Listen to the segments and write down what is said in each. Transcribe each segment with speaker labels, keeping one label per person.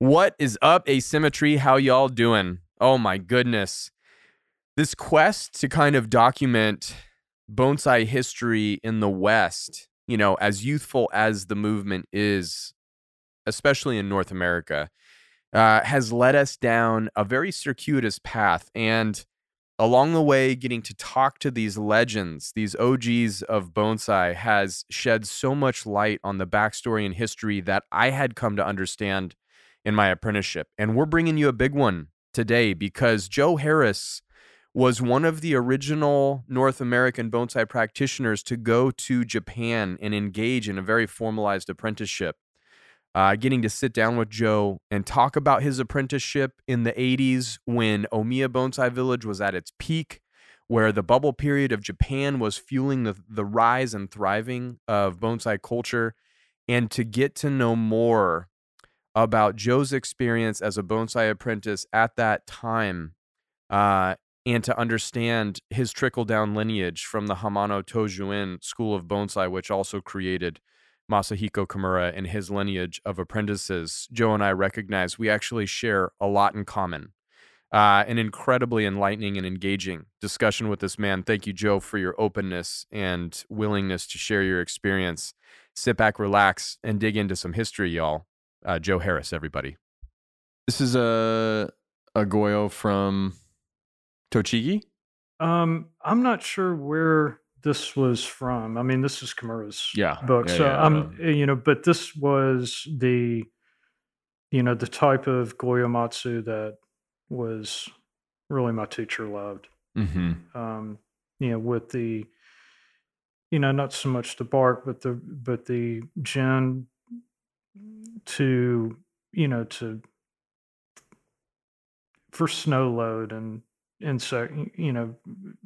Speaker 1: What is up, Asymmetry? How y'all doing? Oh my goodness. This quest to kind of document bonsai history in the West, you know, as youthful as the movement is, especially in North America, uh, has led us down a very circuitous path. And along the way, getting to talk to these legends, these OGs of bonsai, has shed so much light on the backstory and history that I had come to understand in my apprenticeship. And we're bringing you a big one today because Joe Harris was one of the original North American bonsai practitioners to go to Japan and engage in a very formalized apprenticeship. Uh, getting to sit down with Joe and talk about his apprenticeship in the 80s when Omiya Bonsai Village was at its peak, where the bubble period of Japan was fueling the, the rise and thriving of bonsai culture, and to get to know more about Joe's experience as a bonsai apprentice at that time uh, and to understand his trickle down lineage from the Hamano Tojuen School of Bonsai, which also created Masahiko Kimura and his lineage of apprentices. Joe and I recognize we actually share a lot in common. Uh, an incredibly enlightening and engaging discussion with this man. Thank you, Joe, for your openness and willingness to share your experience. Sit back, relax, and dig into some history, y'all. Uh, Joe Harris, everybody.
Speaker 2: This is a a Goyo from Tochigi.
Speaker 3: Um, I'm not sure where this was from. I mean, this is Kimura's
Speaker 2: Yeah,
Speaker 3: book,
Speaker 2: yeah,
Speaker 3: so
Speaker 2: yeah,
Speaker 3: I'm you know, but this was the you know the type of Goyomatsu that was really my teacher loved.
Speaker 2: Mm-hmm.
Speaker 3: Um, you know, with the you know not so much the bark, but the but the gin to you know to for snow load and insect you know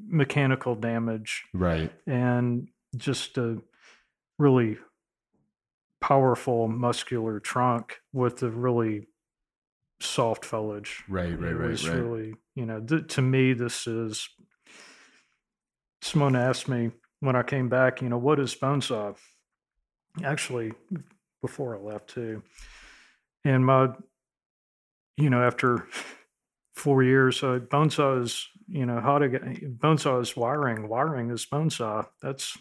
Speaker 3: mechanical damage
Speaker 2: Right.
Speaker 3: and just a really powerful muscular trunk with a really soft foliage.
Speaker 2: Right. Right.
Speaker 3: It
Speaker 2: Right.
Speaker 3: was
Speaker 2: Right.
Speaker 3: really, you know, th- to me, this is. Someone asked me when I came back, you know, what is bonsai? Actually, before I left too, and my, you know, after four years, uh, bonsai is, you know, how to get bonsai is wiring. Wiring is bonsai. That's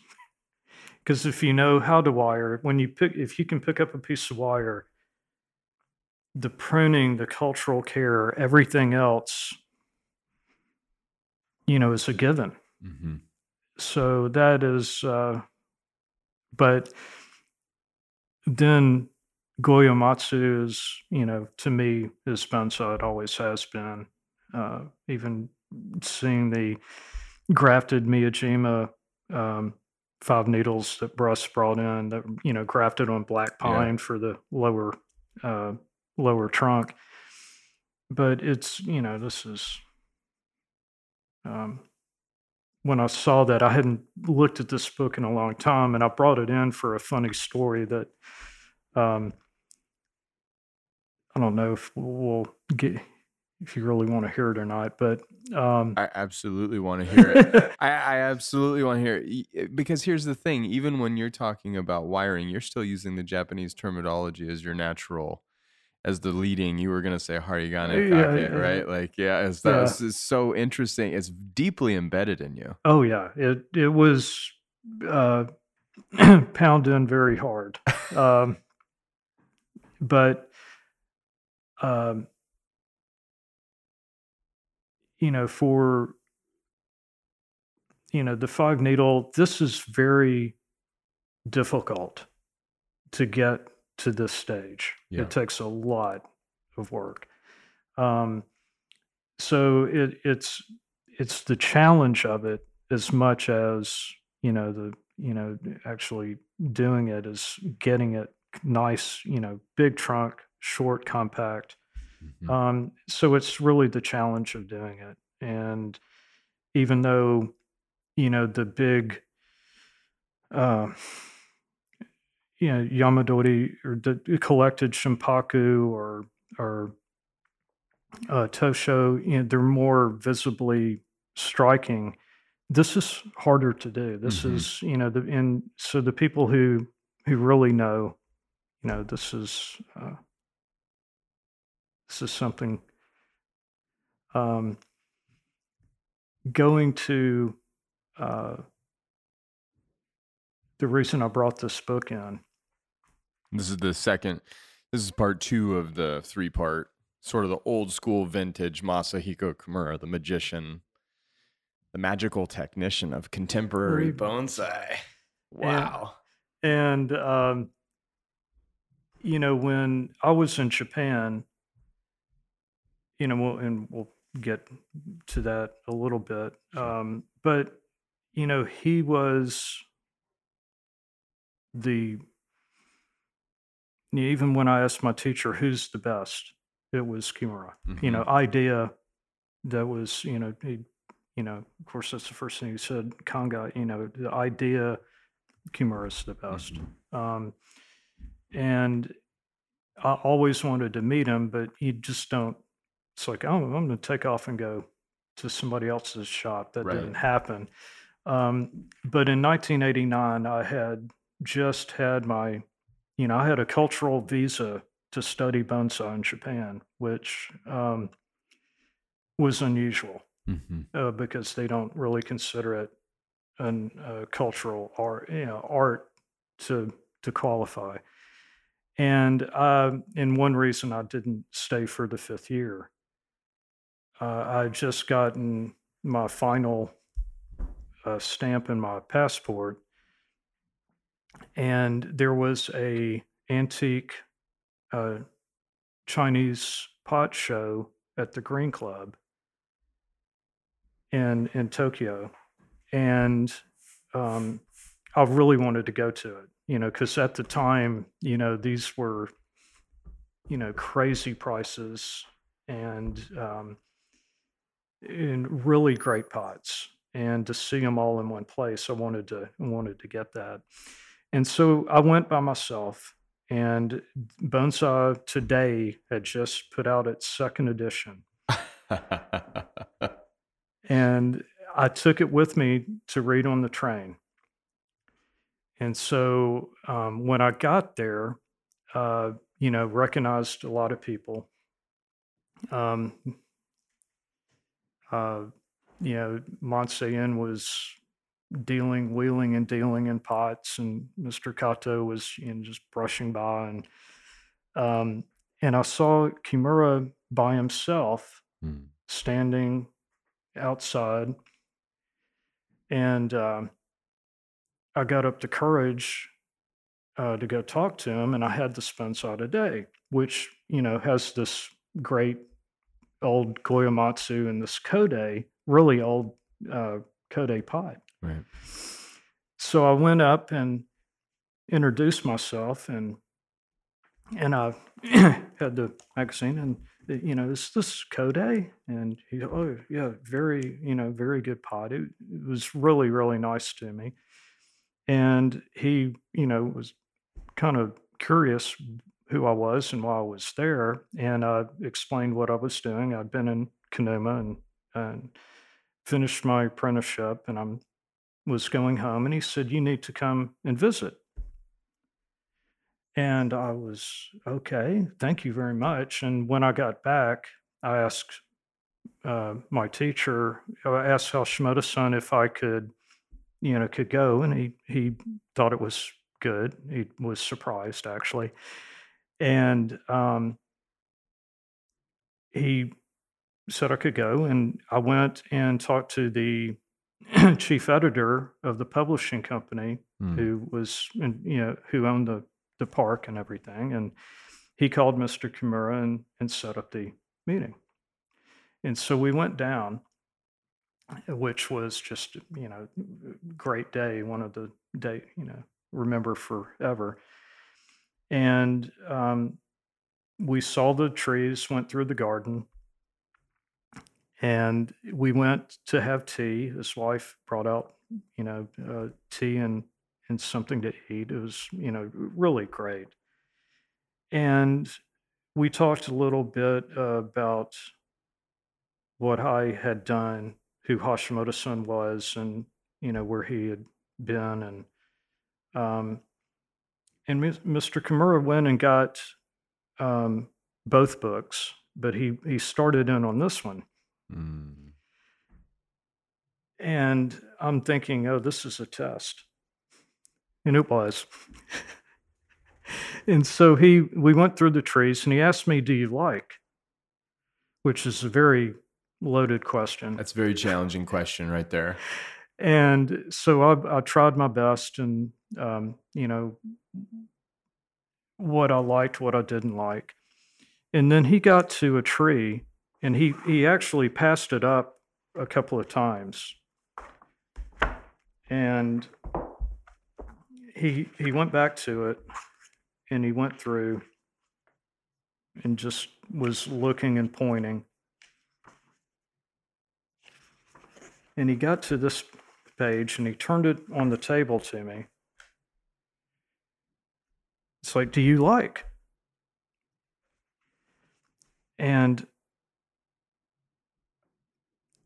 Speaker 3: because if you know how to wire, when you pick, if you can pick up a piece of wire, the pruning, the cultural care, everything else, you know, is a given.
Speaker 2: Mm-hmm.
Speaker 3: So that is, uh, but then Goyomatsu is, you know, to me, is bonsai. It always has been. Uh, even seeing the grafted Miyajima um, five needles that Bruss brought in that, you know, grafted on black
Speaker 2: Yeah.
Speaker 3: pine for the lower, uh, lower trunk. But it's, you know, this is, um, when I saw that, I hadn't looked at this book in a long time, and I brought it in for a funny story that um, I don't know if we'll get if you really want to hear it or not, but um,
Speaker 2: I absolutely want to hear it. I, I absolutely want to hear it eh, because here's the thing: even when you're talking about wiring, you're still using the Japanese terminology as your natural, as the leading. You were gonna say harigane
Speaker 3: Yeah,
Speaker 2: kake,
Speaker 3: yeah,
Speaker 2: right? Like, yeah, it's, that's is so interesting. It's deeply embedded in you.
Speaker 3: oh yeah, it it was uh, pound in very hard, um, but um, you know for you know the five needle this is very difficult to get to this stage
Speaker 2: Yeah.
Speaker 3: it takes a lot of work um so it it's it's the challenge of it as much as you know the you know actually doing it is getting it nice you know big trunk short compact
Speaker 2: Mhm.
Speaker 3: um, so it's really the challenge of doing it. And even though, you know, the big, uh, you know, Yamadori or the the collected Shimpaku or, or uh, Tosho, you know, they're more visibly striking. This is harder to do. This
Speaker 2: Mhm.
Speaker 3: is, you know, the, and so the people who, who really know, you know, this is, uh, this is something um, going to uh, the reason I brought this book in.
Speaker 2: This is the second. This is part two of the three part, sort of the old school vintage Masahiko Kimura, the magician, the magical technician of contemporary bonsai. Wow.
Speaker 3: And, and um, you know, when I was in Japan, you know, we'll, and we'll get to that a little bit. Um, but, you know, he was the, even when I asked my teacher, who's the best, it was Kimura. You know, idea that was, you know, he, you know, of course, that's the first thing he said, Kanga, you know, the idea, Kimura's the best. Um, and I always wanted to meet him, but you just don't. It's like, oh, I'm going to take off and go to somebody else's shop. That
Speaker 2: Right.
Speaker 3: didn't happen. Um, but in 1989, I had just had my, you know, I had a cultural visa to study bonsai in Japan, which um, was unusual
Speaker 2: Mhm.
Speaker 3: uh, because they don't really consider it an uh, cultural art, you know, art to to qualify. And uh, and one reason I didn't stay for the fifth year, uh, I just gotten my final uh, stamp in my passport, and there was a antique uh, Chinese pot show at the Green Club in in Tokyo, and um, I really wanted to go to it. You know, because at the time, you know, these were, you know, crazy prices and um, in really great pots. And to see them all in one place, I wanted to wanted to get that. And so I went by myself. And Bonsai Today had just put out its second edition and I took it with me to read on the train. And so um, when I got there, uh, you know, recognized a lot of people. Um, uh, you know, Montsean was dealing, wheeling and dealing in pots, and Mr. Kato was you know, just brushing by, and um, and I saw Kimura by himself
Speaker 2: Hmm.
Speaker 3: standing outside and um, i got up the courage uh, to go talk to him and i had the Bonsai Today which you know has this great old goyomatsu and this kode really old uh, kode pot
Speaker 2: right.
Speaker 3: so i went up and introduced myself and and i had the magazine and you know is this kode and he oh yeah very you know very good pot it, it was really really nice to me. And he you know was kind of curious who i was and why i was there. And i explained what i was doing. I'd been in kanuma and, and finished my apprenticeship and i'm was going home and he said you need to come and visit and I was, okay, thank you very much. And when I got back, I asked uh, my teacher, I asked Hashimoto san if I could, you know, could go. And he, he thought it was good. He was surprised actually. And um, he said I could go. And I went and talked to the chief editor of the publishing company
Speaker 2: Hmm.
Speaker 3: who was, you know, who owned the the park and everything. And he called Mr. Kimura and, and set up the meeting. And so we went down, which was just, you know, great day, one of the day, you know, remember forever. And um, we saw the trees, went through the garden, and we went to have tea. His wife brought out, you know, uh, tea and and something to eat. It was, you know, really great. And we talked a little bit uh, about what I had done, who Hashimoto san was, and, you know, where he had been. And, um, and Mr. Kimura went and got um, both books but he he started in on this one,
Speaker 2: Mm.
Speaker 3: and I'm thinking, oh, this is a test, and it was. and so he we went through the trees, and he asked me, "Do you like?" Which is a very loaded question.
Speaker 2: That's a very challenging question right there.
Speaker 3: and so I, I tried my best and um, you know what i liked what i didn't like and then he got to a tree and he he actually passed it up a couple of times and he he went back to it and he went through and just was looking and pointing and he got to this page and he turned it on the table to me. It's like, do you like? And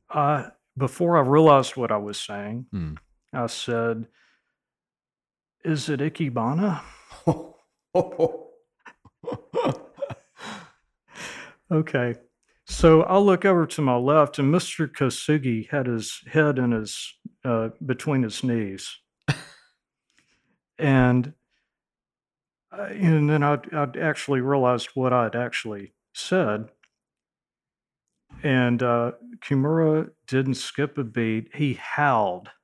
Speaker 3: I, before I realized what I was saying,
Speaker 2: Hmm.
Speaker 3: I said, Is it Ikebana? Okay. So I look over to my left, and Mr. Kosugi had his head in his uh, between his knees, and uh, and then I I actually realized what I'd actually said, and uh, Kimura didn't skip a beat. He howled.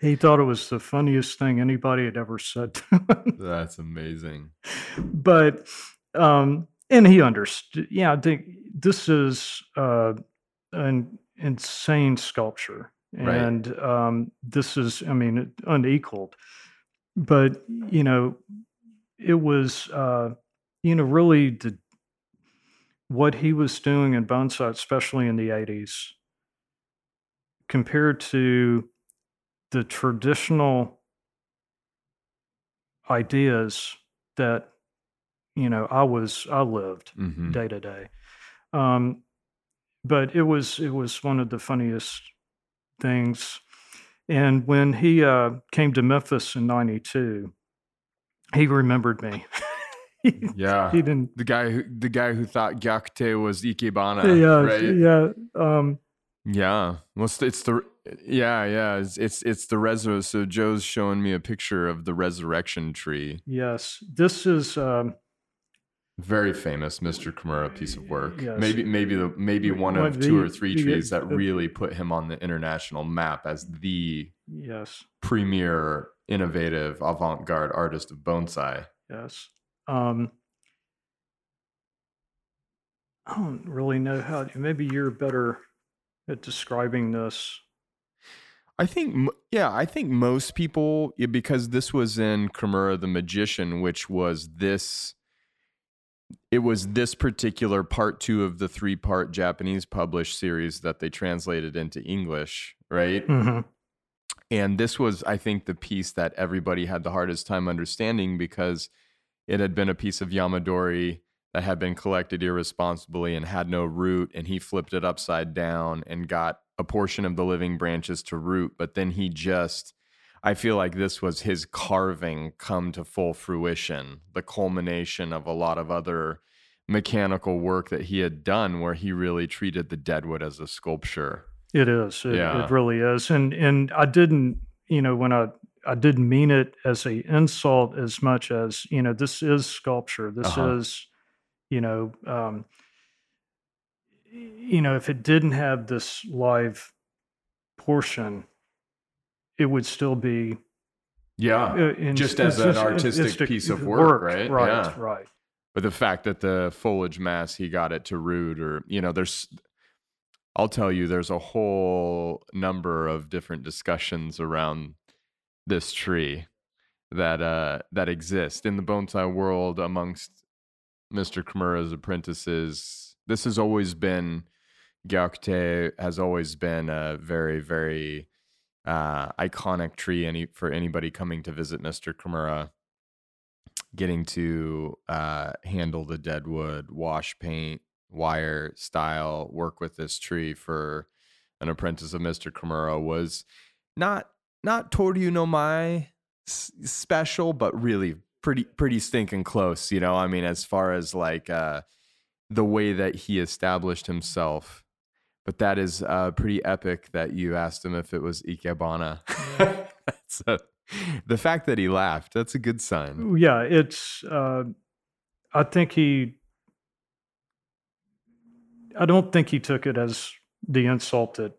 Speaker 3: He thought it was the funniest thing anybody had ever said to him.
Speaker 2: That's amazing.
Speaker 3: but um and he understood yeah i think this is uh an insane sculpture
Speaker 2: Right.
Speaker 3: and um this is i mean unequaled but you know it was uh you know really the what he was doing in bonsai especially in the 80s compared to the traditional ideas that you know I was I lived
Speaker 2: Mhm.
Speaker 3: day to day. Um, but it was it was one of the funniest things. And when he uh, came to Memphis in '92, he remembered me.
Speaker 2: Yeah.
Speaker 3: he didn't.
Speaker 2: The guy who the guy who thought Gyakute was Ikebana,
Speaker 3: yeah,
Speaker 2: right?
Speaker 3: yeah. Um,
Speaker 2: Yeah. Well, it's, it's the yeah, yeah. It's it's, it's the reso. So Joe's showing me a picture of the resurrection tree.
Speaker 3: yes, this is. Um,
Speaker 2: Very famous Mr. Kimura piece of work.
Speaker 3: Yes.
Speaker 2: Maybe maybe the maybe one of
Speaker 3: of
Speaker 2: two or three
Speaker 3: the-
Speaker 2: trees that
Speaker 3: the-
Speaker 2: really put him on the international map as the
Speaker 3: yes,
Speaker 2: premier innovative avant-garde artist of bonsai.
Speaker 3: yes. Um, I don't really know how. Maybe you're better at describing this.
Speaker 2: I think, yeah, I think most people, because this was in Kimura the Magician, which was this, it was this particular part two of the three part Japanese published series that they translated into English, right?
Speaker 3: Mhm.
Speaker 2: And this was, I think, the piece that everybody had the hardest time understanding because it had been a piece of Yamadori that had been collected irresponsibly and had no root. And he flipped it upside down and got a portion of the living branches to root. But then he just, I feel like this was his carving come to full fruition, the culmination of a lot of other mechanical work that he had done where he really treated the deadwood as a sculpture.
Speaker 3: It is. It,
Speaker 2: Yeah.
Speaker 3: it really is. And and I didn't, you know, when I I didn't mean it as a insult as much as you know this is sculpture. This
Speaker 2: Uh-huh.
Speaker 3: is, you know, um, you know, if it didn't have this live portion, it would still be
Speaker 2: Yeah.
Speaker 3: uh, in-
Speaker 2: Just as an artistic piece of work, right?
Speaker 3: Right.
Speaker 2: Yeah.
Speaker 3: Right.
Speaker 2: but the fact that the foliage mass he got it to root or you know there's i'll tell you there's a whole number of different discussions around this tree that uh that exist in the bonsai world amongst mr kimura's apprentices this has always been gyakute has always been a very very uh iconic tree any for anybody coming to visit mr kimura getting to uh, handle the dead wood, wash paint, wire style, work with this tree for an apprentice of Mr. Kimura was not not Toryu no Mai s- special, but really pretty pretty stinking close. You know, I mean, as far as like uh, the way that he established himself. But that is uh, pretty epic that you asked him if it was Ikebana. that's a, the fact that he laughed, that's a good sign.
Speaker 3: Yeah, it's. Uh, I think he. I don't think he took it as the insult that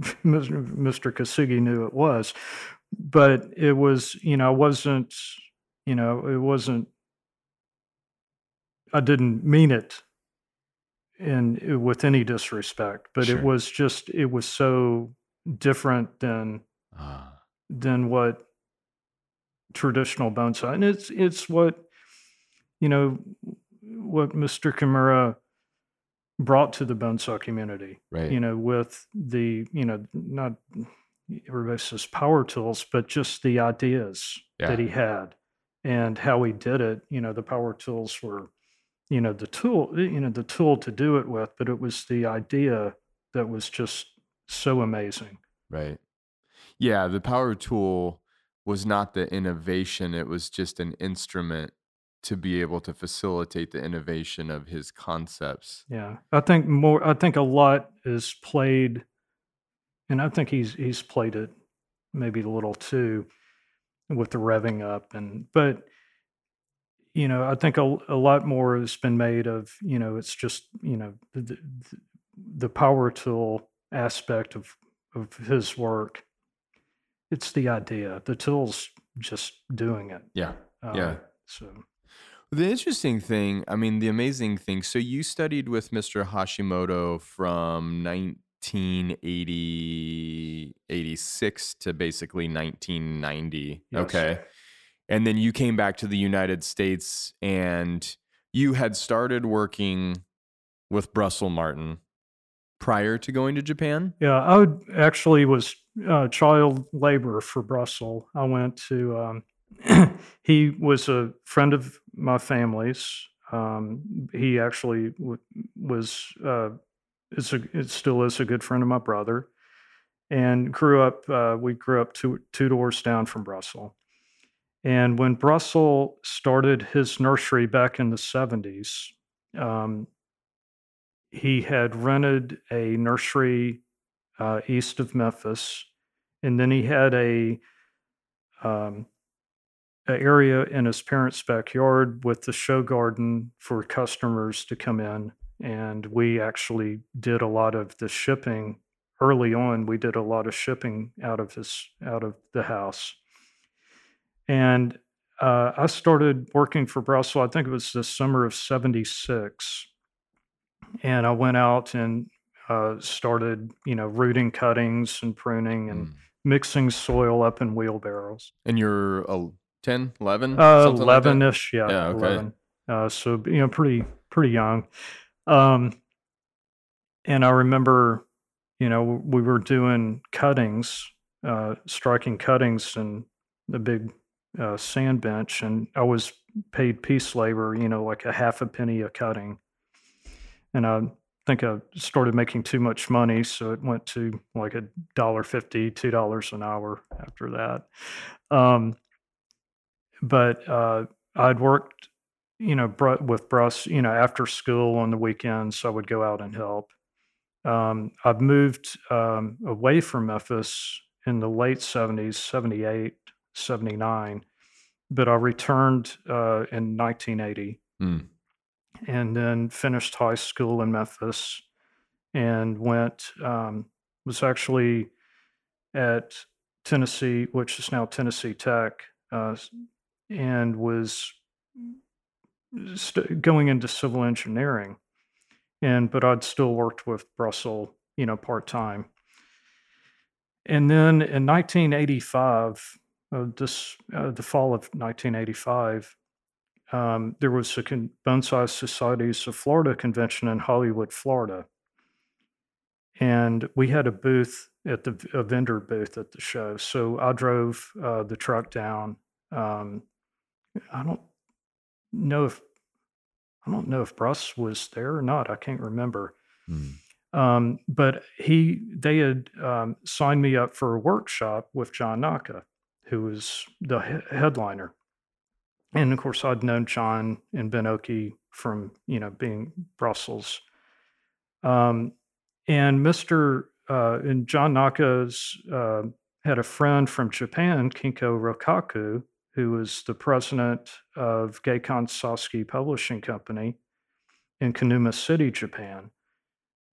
Speaker 3: Mr. Kasugi knew it was, but it was. You know, I wasn't. You know, it wasn't. I didn't mean it in with any disrespect, but
Speaker 2: Sure.
Speaker 3: it was just it was so different than
Speaker 2: Ah,
Speaker 3: than what traditional bonsai and it's it's what you know what Mr. Kimura brought to the bonsai community
Speaker 2: right.
Speaker 3: you know with the you know not everybody says power tools but just the ideas
Speaker 2: Yeah.
Speaker 3: that he had and how he did it you know the power tools were you know the tool you know the tool to do it with but it was the idea that was just so amazing
Speaker 2: Right. Yeah, the power tool was not the innovation, it was just an instrument to be able to facilitate the innovation of his concepts.
Speaker 3: Yeah, I think more. I think a lot is played, and I think he's he's played it maybe a little too, with the revving up and but you know I think a, a lot more has been made of you know it's just you know the the, power tool aspect of of his work. It's the idea. The tool's just doing it.
Speaker 2: Yeah. Yeah.
Speaker 3: Um, so
Speaker 2: The interesting thing, I mean, the amazing thing. So you studied with Mr. Hashimoto from 1980, 86 to basically 1990.
Speaker 3: Yes.
Speaker 2: Okay. And then you came back to the United States and you had started working with Brussels Martin prior to going to Japan.
Speaker 3: Yeah, I would actually was uh, child labor for Brussels. I went to. Um, he was a friend of my family's. Um, he actually w- was. Uh, is a it still is a good friend of my brother, and grew up. Uh, we grew up two two doors down from Brussels. And when Brussels started his nursery back in the seventies, um, he had rented a nursery uh, east of Memphis, and then he had a um, area in his parents' backyard with the show garden for customers to come in. And we actually did a lot of the shipping early on. We did a lot of shipping out of his out of the house, and uh, I started working for Brussels. I think it was the summer of '76 and I went out and uh, started, you know, rooting cuttings and pruning and
Speaker 2: Mm.
Speaker 3: mixing soil up in wheelbarrows.
Speaker 2: And you're uh, 10, 11?
Speaker 3: Uh,
Speaker 2: something like that?
Speaker 3: eleven ish, yeah,
Speaker 2: Yeah, okay.
Speaker 3: eleven. Uh, so you know, pretty pretty young. Um, and I remember, you know, we were doing cuttings, uh, striking cuttings in the big uh, sand bench, and I was paid piece labor, you know, like a half a penny a cutting. And I think I started making too much money, so it went to like a dollar fifty, two dollars an hour after that. Um, but uh, I'd worked, you know, br- with Bruss, you know, after school on the weekends, so I would go out and help. Um, I've moved um, away from Memphis in the late 70s, 78, 79, but I returned uh, in 1980
Speaker 2: Mm.
Speaker 3: and then finished high school in Memphis and went, um, was actually at Tennessee, which is now Tennessee Tech, uh, and was st- going into civil engineering. And, but I'd still worked with Brussels, you know, part time. And then in 1985, uh, this, uh, the fall of 1985, um, there was a con- Bonsai Societies of Florida convention in Hollywood, Florida. And we had a booth at the a vendor booth at the show. So I drove uh, the truck down. Um, I don't know if I don't know if Bruss was there or not. I can't remember.
Speaker 2: Mm.
Speaker 3: Um, but he they had um, signed me up for a workshop with John Naka, who was the he- headliner. And of course, I'd known John and Ben Oki from you know being Brussels. Um, and Mr. Uh, and John Naka's uh, had a friend from Japan, Kinko Rokaku, who was the president of Gekkon Soseki Publishing Company in Kanuma City, Japan,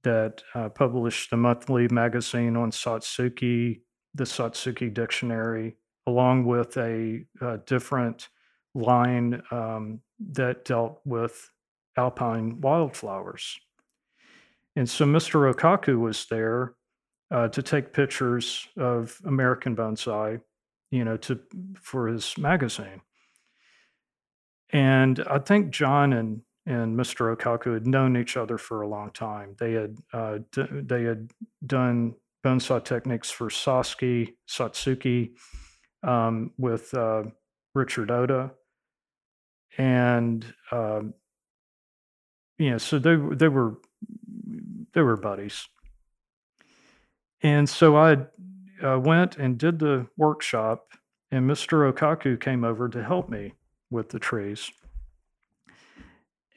Speaker 3: that uh, published the monthly magazine on Satsuki, the Satsuki Dictionary, along with a, a different line um, that dealt with alpine wildflowers. And so Mr. Okaku was there uh, to take pictures of American bonsai, you know, to for his magazine. And I think John and and Mr. Rokaku had known each other for a long time. They had uh, d- they had done bonsai techniques for Soseki Satsuki um, with uh, Richard Oda, and um, you know, so they they were they were buddies. And so I uh, went and did the workshop, and Mr. Okaku came over to help me with the trees.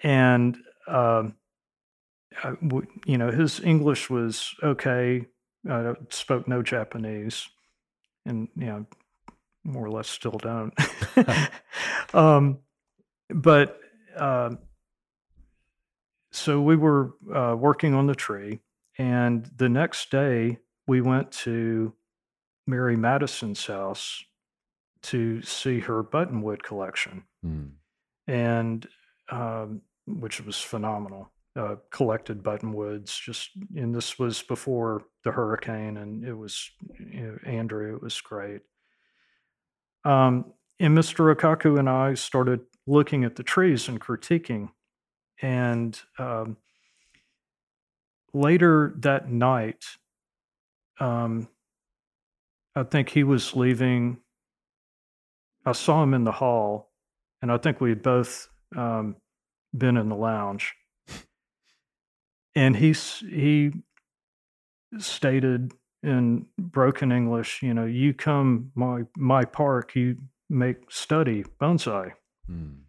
Speaker 3: And, um, you know, his English was okay, uh, spoke no Japanese, and, you know, more or less still don't. um, but uh, so we were uh, working on the tree, and the next day we went to Mary Madison's house to see her buttonwood collection,
Speaker 2: Mm.
Speaker 3: and um, which was phenomenal. Uh, collected buttonwoods, just and this was before the hurricane, and it was you know, Andrew. It was great. Um, and Mr. Rokaku and I started looking at the trees and critiquing, and um, later that night, um, I think he was leaving. I saw him in the hall, and I think we had both um, been in the lounge. And he he stated in broken English, you know, you come my my park, you make study bonsai,
Speaker 2: Mm.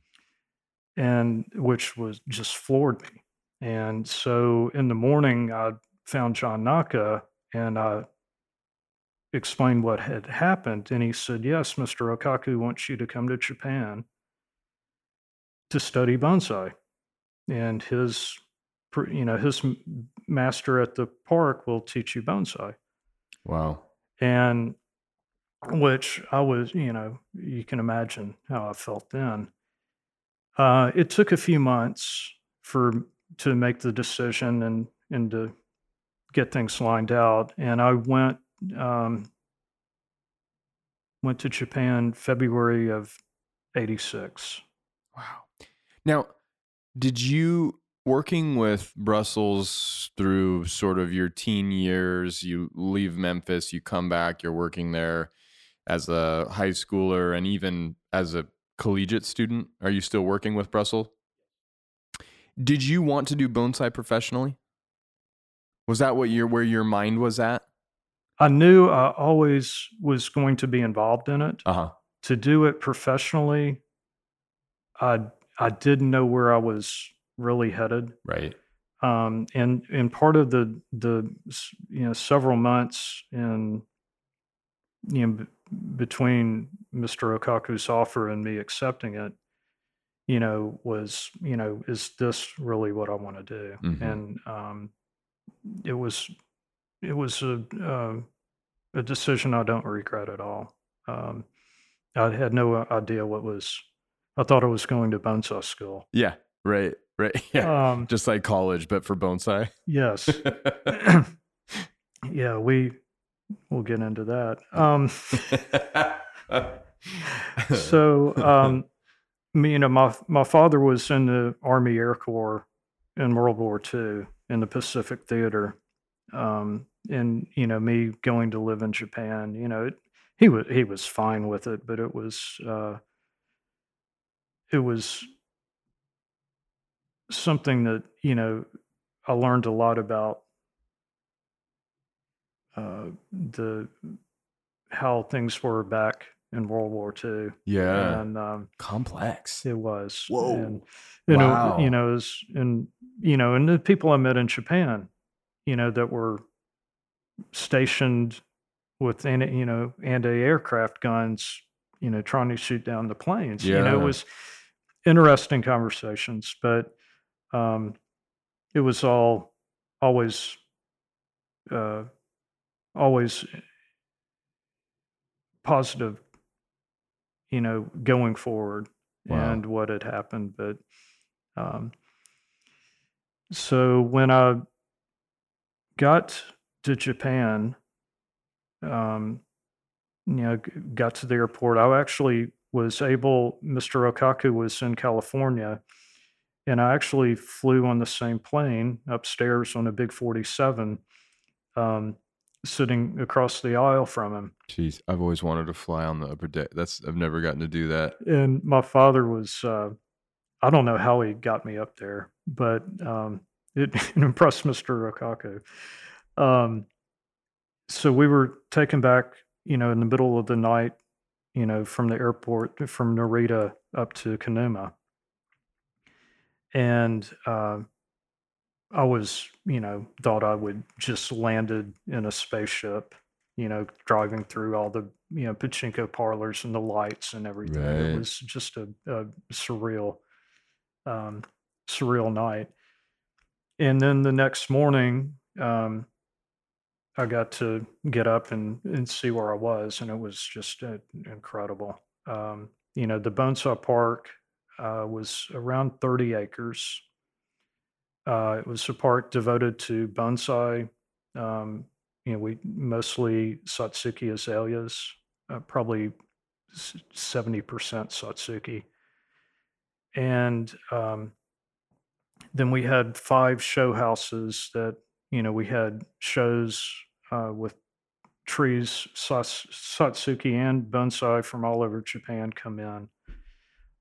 Speaker 3: and which was just floored me. And so in the morning, I found John Naka and I explained what had happened. And he said, Yes, Mr. Okaku wants you to come to Japan to study bonsai. And his, you know, his master at the park will teach you bonsai.
Speaker 2: Wow.
Speaker 3: And which I was, you know, you can imagine how I felt then. Uh, it took a few months for to make the decision and and to get things lined out. And I went um, went to Japan February of '86.
Speaker 2: Wow. Now, did you working with Brussels through sort of your teen years, you leave Memphis, you come back, you're working there as a high schooler and even as a collegiate student? Are you still working with Brussels? Did you want to do bonsai professionally? Was that what your where your mind was at?
Speaker 3: I knew I always was going to be involved in it.
Speaker 2: Uh-huh.
Speaker 3: To do it professionally, I I didn't know where I was really headed.
Speaker 2: Right.
Speaker 3: um, and and part of the the you know several months in you know b- between Mr. Okaku's offer and me accepting it, you know, was you know is this really what I want to do?
Speaker 2: Mhm.
Speaker 3: And um, it was it was a uh, a decision I don't regret at all. Um, I had no idea what was. I thought I was going to bonsai school.
Speaker 2: Yeah. Right. Right. Yeah.
Speaker 3: Um,
Speaker 2: Just like college, but for bonsai.
Speaker 3: yes. yeah, we we'll get into that. Um, so, um, me, you know, my my father was in the Army Air Corps in World War II in the Pacific Theater, um, and you know, me going to live in Japan, you know, it, he was he was fine with it, but it was uh, it was something that you know I learned a lot about uh, the how things were back in World War II.
Speaker 2: Yeah.
Speaker 3: And um,
Speaker 2: Complex.
Speaker 3: it was.
Speaker 2: Whoa.
Speaker 3: And, you
Speaker 2: Wow.
Speaker 3: know, you know, is and you know, and the people I met in Japan, you know, that were stationed with anti, you know, anti-aircraft guns, you know, trying to shoot down the planes. You know, it was interesting conversations, but um, it was all always, uh, always positive, you know, going forward
Speaker 2: Wow.
Speaker 3: and what had happened. But um, so when I got to Japan, um, you know, got to the airport, I actually was able, Mr. Okaku was in California, and I actually flew on the same plane upstairs on a big 47, um, sitting across the aisle from him.
Speaker 2: Jeez, I've always wanted to fly on the upper deck. That's I've never gotten to do that.
Speaker 3: and my father was uh, i don't know how he got me up there but um, it, it impressed mr okaku um, so we were taken back you know in the middle of the night you know from the airport from narita up to kanuma and uh, i was you know thought i would just landed in a spaceship you know driving through all the you know pachinko parlors and the lights and everything.
Speaker 2: Right.
Speaker 3: it was just a, a surreal um, surreal night. And then the next morning um, i got to get up and, and see where i was and it was just uh, incredible um, you know the bonsai park uh, was around 30 acres uh, it was a park devoted to bonsai um, you know, we mostly Satsuki azaleas, uh, probably 70% Satsuki. And um, then we had five show houses that, you know, we had shows uh, with trees, sats- Satsuki and bonsai from all over Japan come in.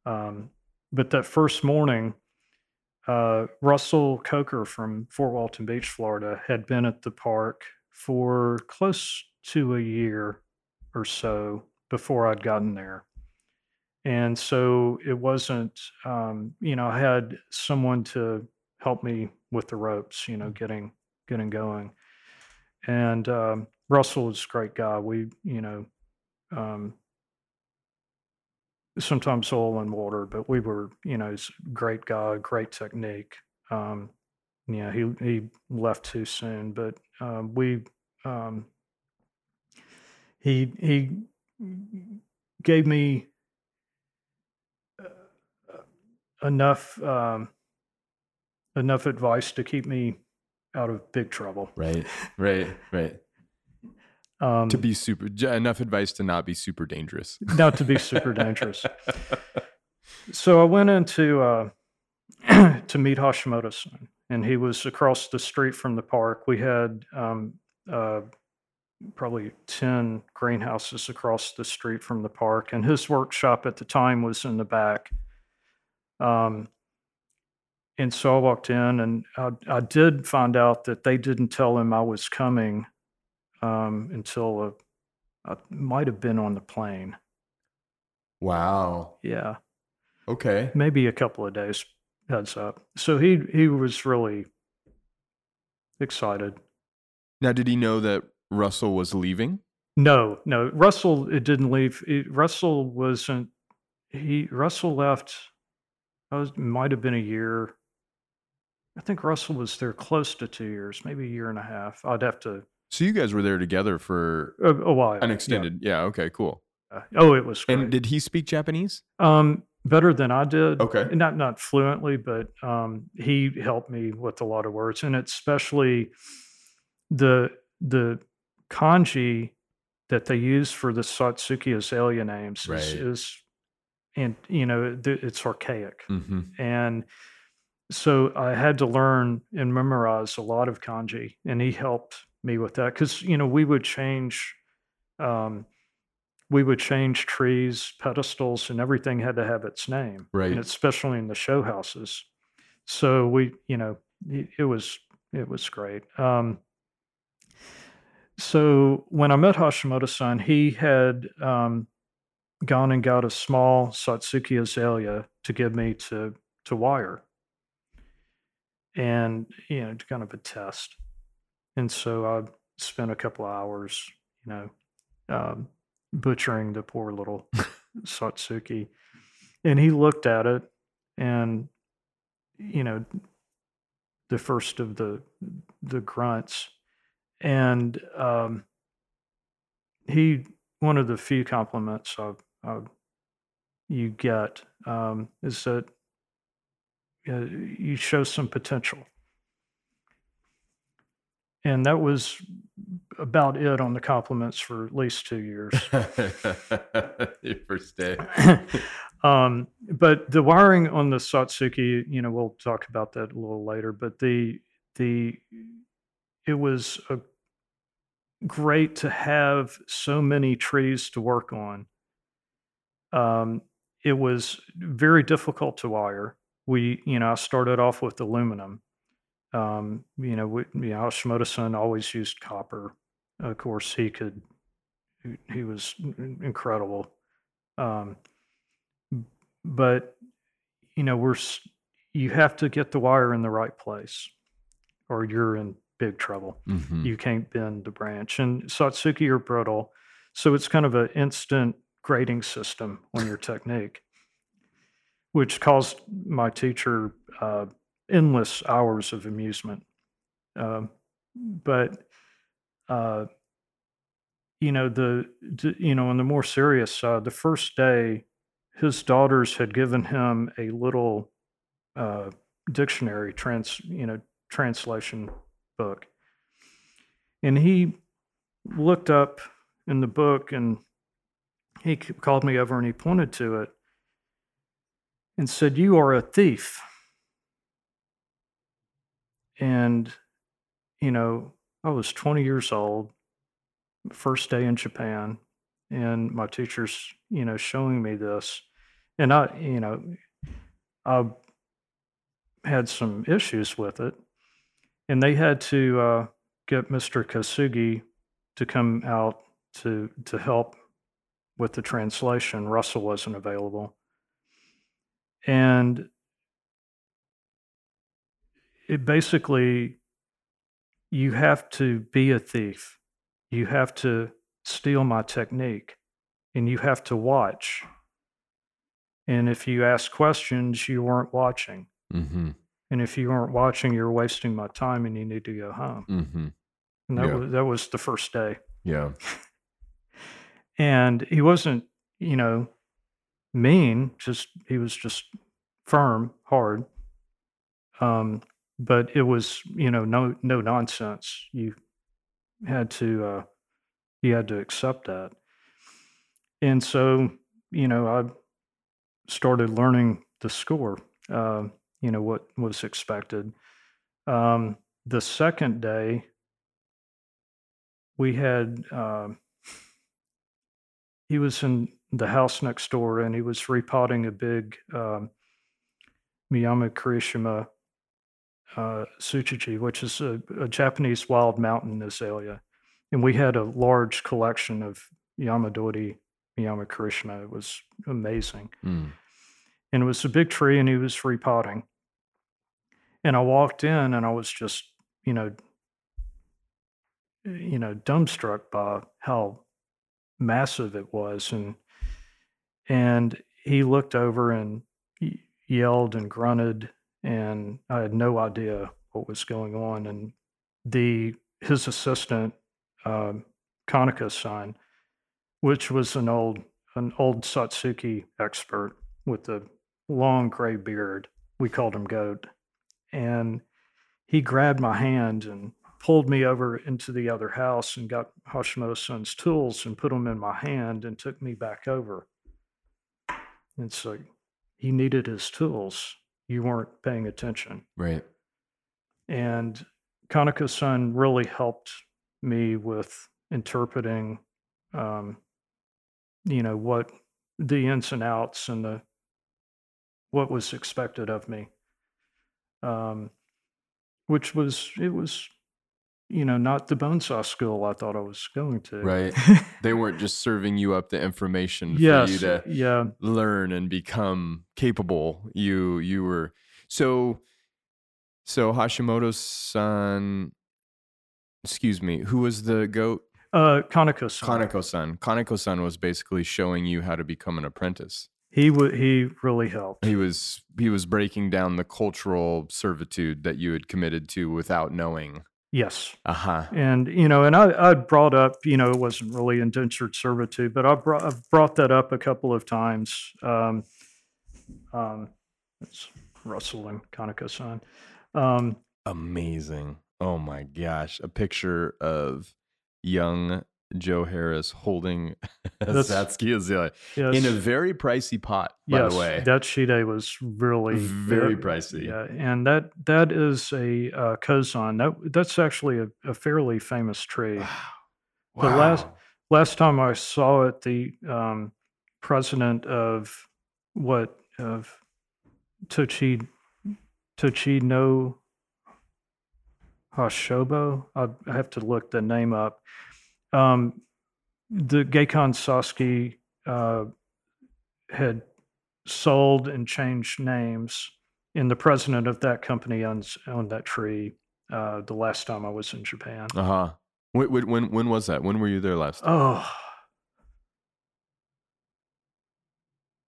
Speaker 3: Um, but that first morning, uh, Russell Coker from Fort Walton Beach, Florida, had been at the park for close to a year or so before I'd gotten there. And so it wasn't, um, you know, I had someone to help me with the ropes, you know, getting getting going. And um, Russell was a great guy. We, you know, um, sometimes oil and water, but we were, you know, he's a great guy, great technique. Um, yeah, he he left too soon, but um, we um, he he gave me uh, enough um, enough advice to keep me out of big trouble.
Speaker 2: Right, right, right.
Speaker 3: Um,
Speaker 2: to be super enough advice to not be super dangerous.
Speaker 3: not to be super dangerous. So I went into uh, to meet Hashimoto-san, and he was across the street from the park. We had um, uh, probably ten greenhouses across the street from the park, and his workshop at the time was in the back. Um, and so I walked in, and I, I did find out that they didn't tell him I was coming um, until uh, I might have been on the plane.
Speaker 2: Wow.
Speaker 3: Yeah,
Speaker 2: Okay.
Speaker 3: maybe a couple of days heads up. So he he was really excited.
Speaker 2: Now, did he know that Russell was leaving?
Speaker 3: No, no, Russell it didn't leave. It, Russell wasn't. He Russell left. I was might have been a year. I think Russell was there close to two years, maybe a year and a half. I'd have to
Speaker 2: So you guys were there together for
Speaker 3: a, a while.
Speaker 2: an
Speaker 3: yeah.
Speaker 2: extended. Yeah. okay. Cool.
Speaker 3: Uh, Oh, it was great.
Speaker 2: And did he speak Japanese?
Speaker 3: Um, better than I did.
Speaker 2: Okay.
Speaker 3: Not not fluently, but um, he helped me with a lot of words, and especially the the kanji that they use for the Satsuki azalea names is,
Speaker 2: Right.
Speaker 3: is and you know it's archaic,
Speaker 2: Mm-hmm.
Speaker 3: and so I had to learn and memorize a lot of kanji, and he helped me with that because you know we would change. Um, we would change trees, pedestals, and everything had to have its name,
Speaker 2: Right.
Speaker 3: And especially in the show houses. So we, you know, it, it was it was great. Um, so when I met Hashimoto-san, he had um, gone and got a small Satsuki azalea to give me to to wire, and you know, kind of a test. And so I spent a couple of hours, you know, um, butchering the poor little Satsuki, and he looked at it, and you know, the first of the the grunts, and um, he one of the few compliments I've, I've you get um, is that uh, you show some potential. And that was about it on the compliments for at least two years.
Speaker 2: Your first day.
Speaker 3: um, but the wiring on the Satsuki, you know, we'll talk about that a little later. But the the it was a great to have so many trees to work on. Um, it was very difficult to wire. We, you know, I started off with aluminum. Um, you know, we, you know, always used copper. Of course, he could. He, he was incredible. Um, but you know, we're you have to get the wire in the right place, or you're in big trouble.
Speaker 2: Mhm.
Speaker 3: You can't bend the branch. And Satsuki are brittle, so it's kind of an instant grading system on your technique, which caused my teacher uh, endless hours of amusement. Um, but uh, you know the, the you know on the more serious side, the first day, his daughters had given him a little uh, dictionary trans you know translation book. And he looked up in the book and he called me over and he pointed to it and said, You are a thief. And, you know, I was 20 years old, first day in Japan, and my teacher's, you know, showing me this. And I, you know, I had some issues with it and they had to uh, get Mr. Kasugi to come out to to help with the translation. Russell wasn't available, and it basically you have to be a thief. You have to steal my technique, and you have to watch. And if you ask questions, you weren't watching.
Speaker 2: Mhm.
Speaker 3: And if you weren't watching, you're wasting my time and you need to go home.
Speaker 2: Mhm.
Speaker 3: And that
Speaker 2: Yeah.
Speaker 3: was that was the first day.
Speaker 2: Yeah.
Speaker 3: And he wasn't, you know, mean, just he was just firm, hard. Um, but it was, you know, no no nonsense. You had to uh you had to accept that. And so, you know, I started learning the score. Uh, you know what was expected. Um, the second day, we had um, he was in the house next door and he was repotting a big um, Miyama Kirishima uh, Tsutsuji, which is a, a Japanese wild mountain azalea. And we had a large collection of Yamadori Miyama Kirishima. It was amazing
Speaker 2: Mm.
Speaker 3: and it was a big tree and he was repotting and i walked in and i was just you know you know dumbstruck by how massive it was and and he looked over and yelled and grunted and i had no idea what was going on and the his assistant um, Kaneko-san which was an old an old satsuki expert with a long gray beard. We called him Goat. And he grabbed my hand and pulled me over into the other house and got Hashimoto-san's tools and put them in my hand and took me back over. And like he needed his tools. You weren't paying attention.
Speaker 2: Right.
Speaker 3: And Kaneko-san really helped me with interpreting, um, you know, what the ins and outs and the what was expected of me. Um, which was it was you know, not the bonsai school I thought I was going to.
Speaker 2: Right. they weren't just serving you up the information for
Speaker 3: yes.
Speaker 2: you to
Speaker 3: yeah.
Speaker 2: learn and become capable. You you were so so Hashimoto-san excuse me, who was the goat?
Speaker 3: Uh, Kaneko san.
Speaker 2: Kaneko san. Kaneko san was basically showing you how to become an apprentice.
Speaker 3: He would. He really helped.
Speaker 2: He was he was breaking down the cultural servitude that you had committed to without knowing.
Speaker 3: Yes.
Speaker 2: Uh-huh.
Speaker 3: And you know, and I I brought up, you know, it wasn't really indentured servitude, but I brought I've brought that up a couple of times. Um, um, it's Russell and Kaneko-san. Um,
Speaker 2: Amazing. Oh my gosh. A picture of young Joe Harris holding Satsuki Azalea
Speaker 3: yes,
Speaker 2: in a very pricey pot, by
Speaker 3: yes,
Speaker 2: the way.
Speaker 3: that shide was really
Speaker 2: Very
Speaker 3: that-
Speaker 2: pricey.
Speaker 3: Yeah, and that that is a uh, Kozan. That that's actually a, a fairly famous tree.
Speaker 2: Wow.
Speaker 3: The last-
Speaker 2: Wow.
Speaker 3: last time I saw it, the um, president of what of Tochi Tochi no Hashobo. I have to look the name up. Um, the Geikon Sasaki uh, had sold and changed names, and the president of that company owns owned that tree. Uh, the last time I was in Japan.
Speaker 2: Uh-huh. When, when when when was that? When were you there last?
Speaker 3: Oh,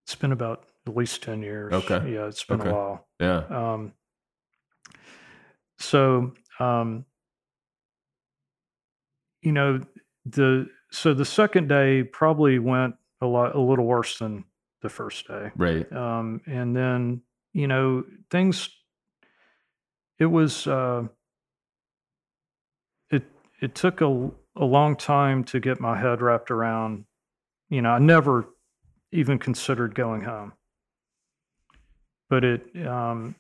Speaker 3: it's been about at least 10 years.
Speaker 2: Okay.
Speaker 3: Yeah, it's been
Speaker 2: Okay.
Speaker 3: a while.
Speaker 2: Yeah.
Speaker 3: Um, so, um, you know, the so the second day probably went a lot a little worse than the first day.
Speaker 2: Right.
Speaker 3: Um, and then, you know, things it was uh it it took a a long time to get my head wrapped around, you know, I never even considered going home. But it um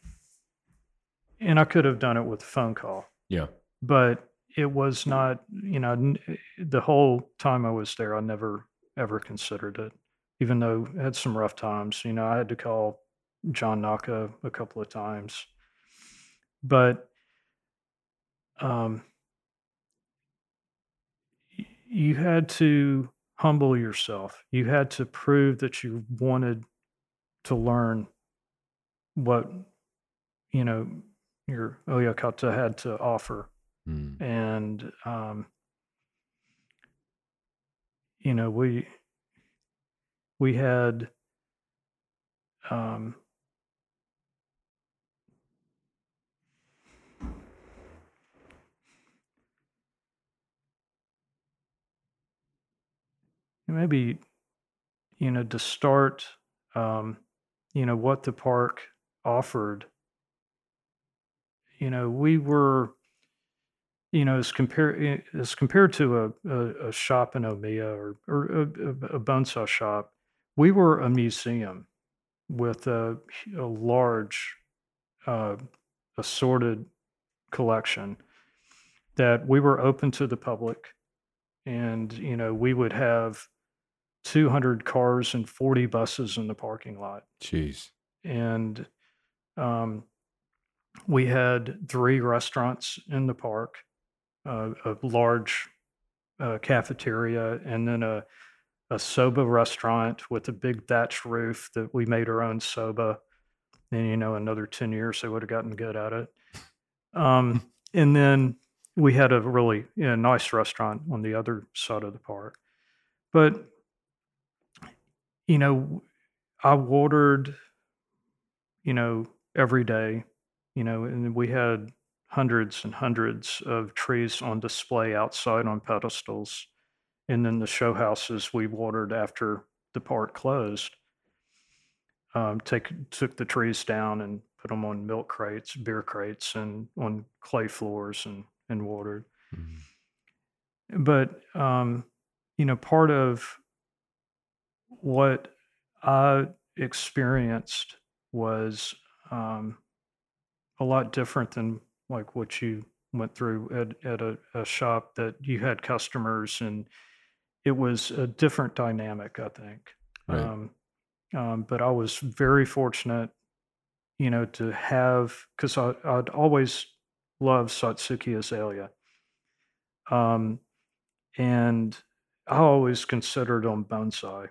Speaker 3: and I could have done it with a phone call
Speaker 2: Yeah.
Speaker 3: but it was not you know the whole time i was there i never ever considered it even though I had some rough times you know i had to call john naka a couple of times. But um you had to humble yourself. You had to prove that you wanted to learn what you know your oyakata had to offer
Speaker 2: Mm.
Speaker 3: and um, you know we we had um, maybe you know to start um, you know what the park offered you know we were you know, as compared as compared to a, a, a shop in Omiya or or a, a, bonsai shop, we were a museum with a, a large uh, assorted collection that we were open to the public, and you know we would have 200 cars and 40 buses in the parking lot.
Speaker 2: Jeez.
Speaker 3: and um, we had three restaurants in the park, a large uh, cafeteria, and then a a soba restaurant with a big thatch roof that we made our own soba. And you know, another ten years they would have gotten good at it. Um, and then we had a really you know, nice restaurant on the other side of the park, but you know, I watered you know, every day, you know, and we had hundreds and hundreds of trees on display outside on pedestals. And then the show houses we watered after the park closed. Um, take took the trees down and put them on milk crates, beer crates, and on clay floors and and watered.
Speaker 2: Mhm.
Speaker 3: But um, you know, part of what I experienced was um, a lot different than like what you went through at, at a, a shop that you had customers and it was a different dynamic i think
Speaker 2: Right.
Speaker 3: um, um, but i was very fortunate you know to have because i'd always loved satsuki azalea Um, and I always considered them bonsai.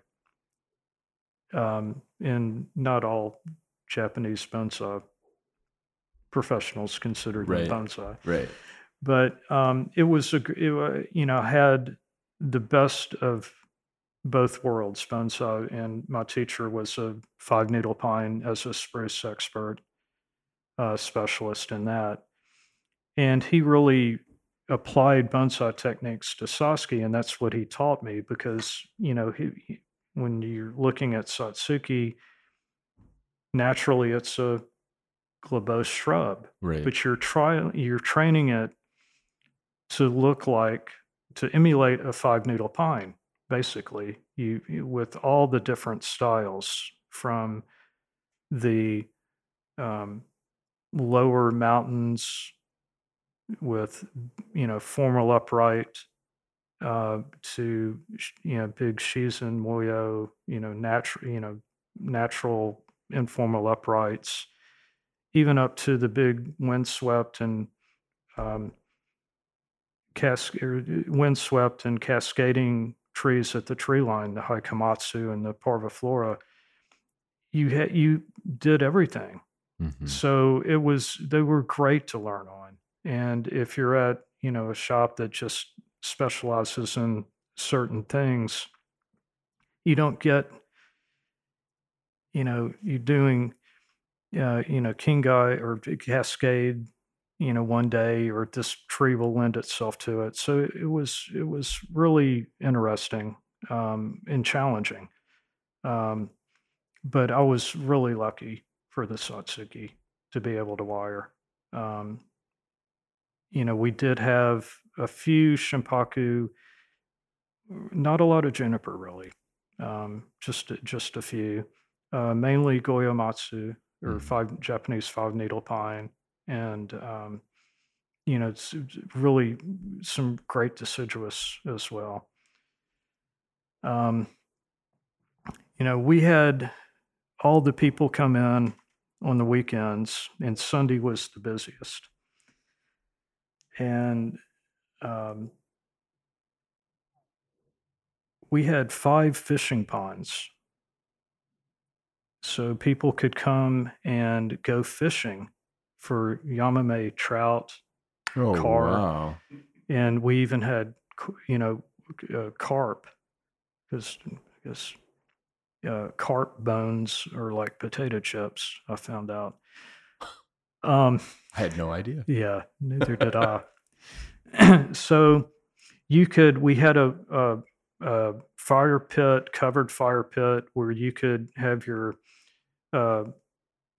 Speaker 3: Um, and not all Japanese bonsai professionals considered
Speaker 2: Right.
Speaker 3: them bonsai.
Speaker 2: Right.
Speaker 3: But um, it was, a, it, you know, had the best of both worlds, bonsai. And my teacher was a five needle pine as a spruce expert, uh, specialist in that. And he really applied bonsai techniques to Satsuki, and that's what he taught me because, you know, he, he- when you're looking at Satsuki, naturally it's a globose shrub
Speaker 2: Right.
Speaker 3: but you're trying you're training it to look like to emulate a five needle pine basically you, you with all the different styles from the um, lower mountains with you know formal upright uh, to you know big shizen moyo you know natural you know natural informal uprights even up to the big windswept and um, cas- er, windswept and cascading trees at the tree line, the Haikamatsu and the Parviflora. You had you did everything,
Speaker 2: Mhm.
Speaker 3: so it was they were great to learn on. And if you're at you know a shop that just specializes in certain things, you don't get you know you're doing uh, you know, kengai or cascade, you know, one day, or this tree will lend itself to it. So it was it was really interesting um, and challenging. Um, but I was really lucky for the Satsuki to be able to wire. Um, you know, we did have a few shimpaku, not a lot of juniper really, um, just just a few, uh, mainly goyomatsu or
Speaker 2: Mhm.
Speaker 3: five Japanese five needle pine, and um, you know, it's it's really some great deciduous as well. Um, you know, we had all the people come in on the weekends, and Sunday was the busiest. And um, we had five fishing ponds. So people could come and go fishing for Yamame trout.
Speaker 2: Oh
Speaker 3: car.
Speaker 2: wow.
Speaker 3: And we even had, you know, uh, carp because because uh, carp bones are like potato chips. I found out. Um,
Speaker 2: I had no idea.
Speaker 3: yeah, neither did I. so you could, we had a, a, a fire pit, covered fire pit, where you could have your uh,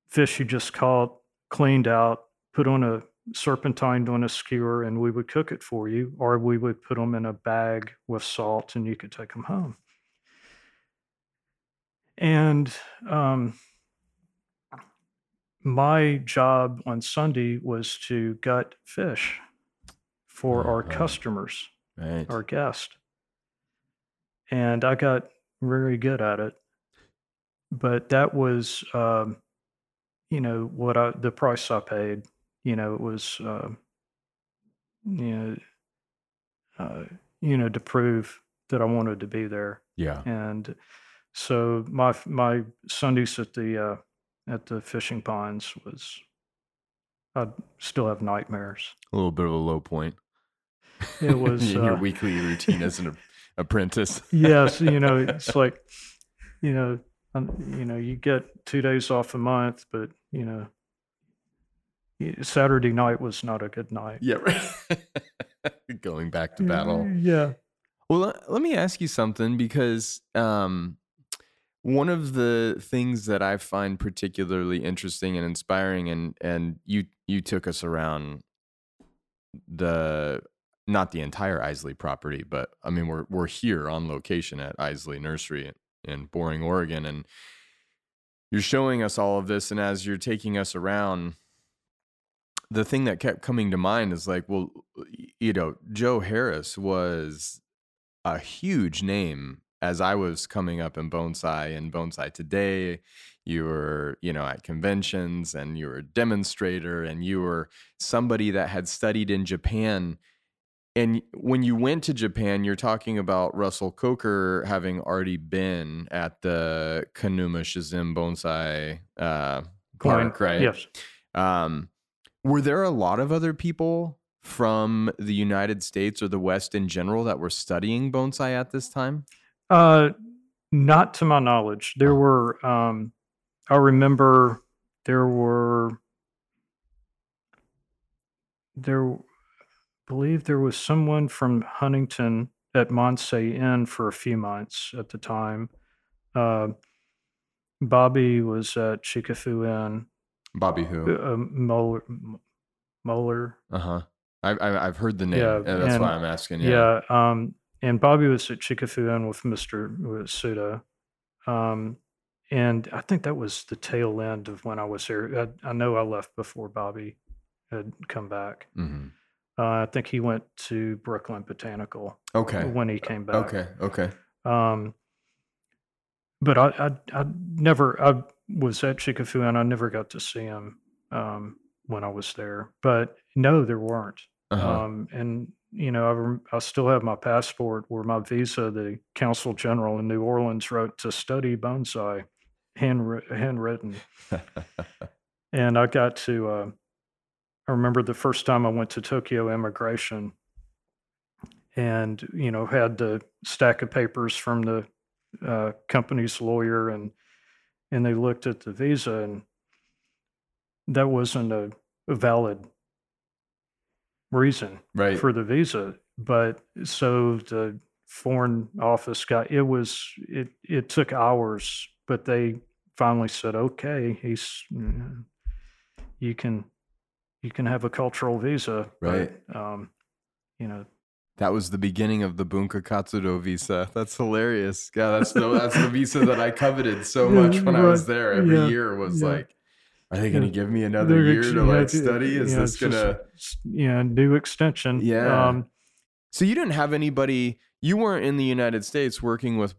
Speaker 3: fish you just caught cleaned out, put on a serpentine on a skewer, and we would cook it for you, or we would put them in a bag with salt and you could take them home. And um, my job on Sunday was to gut fish for our
Speaker 2: Uh-huh.
Speaker 3: customers,
Speaker 2: Right.
Speaker 3: our guests. And I got very good at it. But that was, um, you know, what I, the price I paid, you know, it was, um, you know, uh, you know, to prove that I wanted to be there
Speaker 2: Yeah.
Speaker 3: and so my my Sundays at the uh, at the fishing ponds was I still have nightmares.
Speaker 2: A little bit of a low point.
Speaker 3: It was,
Speaker 2: in your
Speaker 3: uh,
Speaker 2: weekly routine as an apprentice.
Speaker 3: Yes, you know it's like you know you know you get two days off a month, but you know Saturday night was not a good night.
Speaker 2: Yeah. Right. Going back to battle.
Speaker 3: Yeah.
Speaker 2: Well, let, let me ask you something because um, one of the things that I find particularly interesting and inspiring, and and you you took us around the not the entire Iseli property, but I mean we're we're here on location at Iseli Nursery in Boring, Oregon, and you're showing us all of this, and as you're taking us around. The thing that kept coming to mind is like, well, you know, Joe Harris was a huge name as I was coming up in bonsai and bonsai today. You were, you know, at conventions and you were a demonstrator and you were somebody that had studied in Japan and when you went to Japan, you're talking about Russell Coker having already been at the Kanuma Shizim Bonsai uh, Park, right?
Speaker 3: Yes.
Speaker 2: Um, were there a lot of other people from the United States or the West in general that were studying bonsai at this time?
Speaker 3: Uh, not to my knowledge. There
Speaker 2: Oh.
Speaker 3: were. Um, I remember there were. There, believe there was someone from Huntington at Mansei-en for a few months at the time. Uh, Bobby was at Chikafu Inn.
Speaker 2: Bobby who?
Speaker 3: Uh, Moeller, Moeller
Speaker 2: Uh huh. I, I I've heard the name.
Speaker 3: Yeah,
Speaker 2: and that's why I'm asking. You.
Speaker 3: Yeah. um, and Bobby was at Chikafu Inn with Mr. with Suda. Um, and I think that was the tail end of when I was there. I, I know I left before Bobby had come back.
Speaker 2: hmm
Speaker 3: Uh, I think he went to Brooklyn Botanical
Speaker 2: Okay.
Speaker 3: when he came back.
Speaker 2: Okay. Okay.
Speaker 3: Um, but I, I, I never, I was at Chikafu and I never got to see him um, when I was there. But no, there weren't.
Speaker 2: Uh-huh.
Speaker 3: Um, and you know, I, I still have my passport where my visa, the consul general in New Orleans wrote to study bonsai, hand handwritten. And I got to, uh, I remember the first time I went to Tokyo immigration and, you know, had the stack of papers from the uh, company's lawyer and, and they looked at the visa and that wasn't a, a valid reason
Speaker 2: right.
Speaker 3: for the visa. But so the foreign office got it was it it took hours, but they finally said, okay, he's mm, you can you can have a cultural visa,
Speaker 2: Right.
Speaker 3: But, um, you know,
Speaker 2: That was the beginning of the Bunka Katsudo visa. That's hilarious. Yeah, that's the that's the visa that I coveted so much when I was there. Every
Speaker 3: Yeah,
Speaker 2: year was
Speaker 3: yeah.
Speaker 2: like, are they going to give me another
Speaker 3: they're
Speaker 2: year
Speaker 3: ex-
Speaker 2: to like study? Is this gonna?
Speaker 3: a s- yeah new extension?
Speaker 2: Yeah.
Speaker 3: Um,
Speaker 2: So you didn't have anybody. You weren't in the United States working with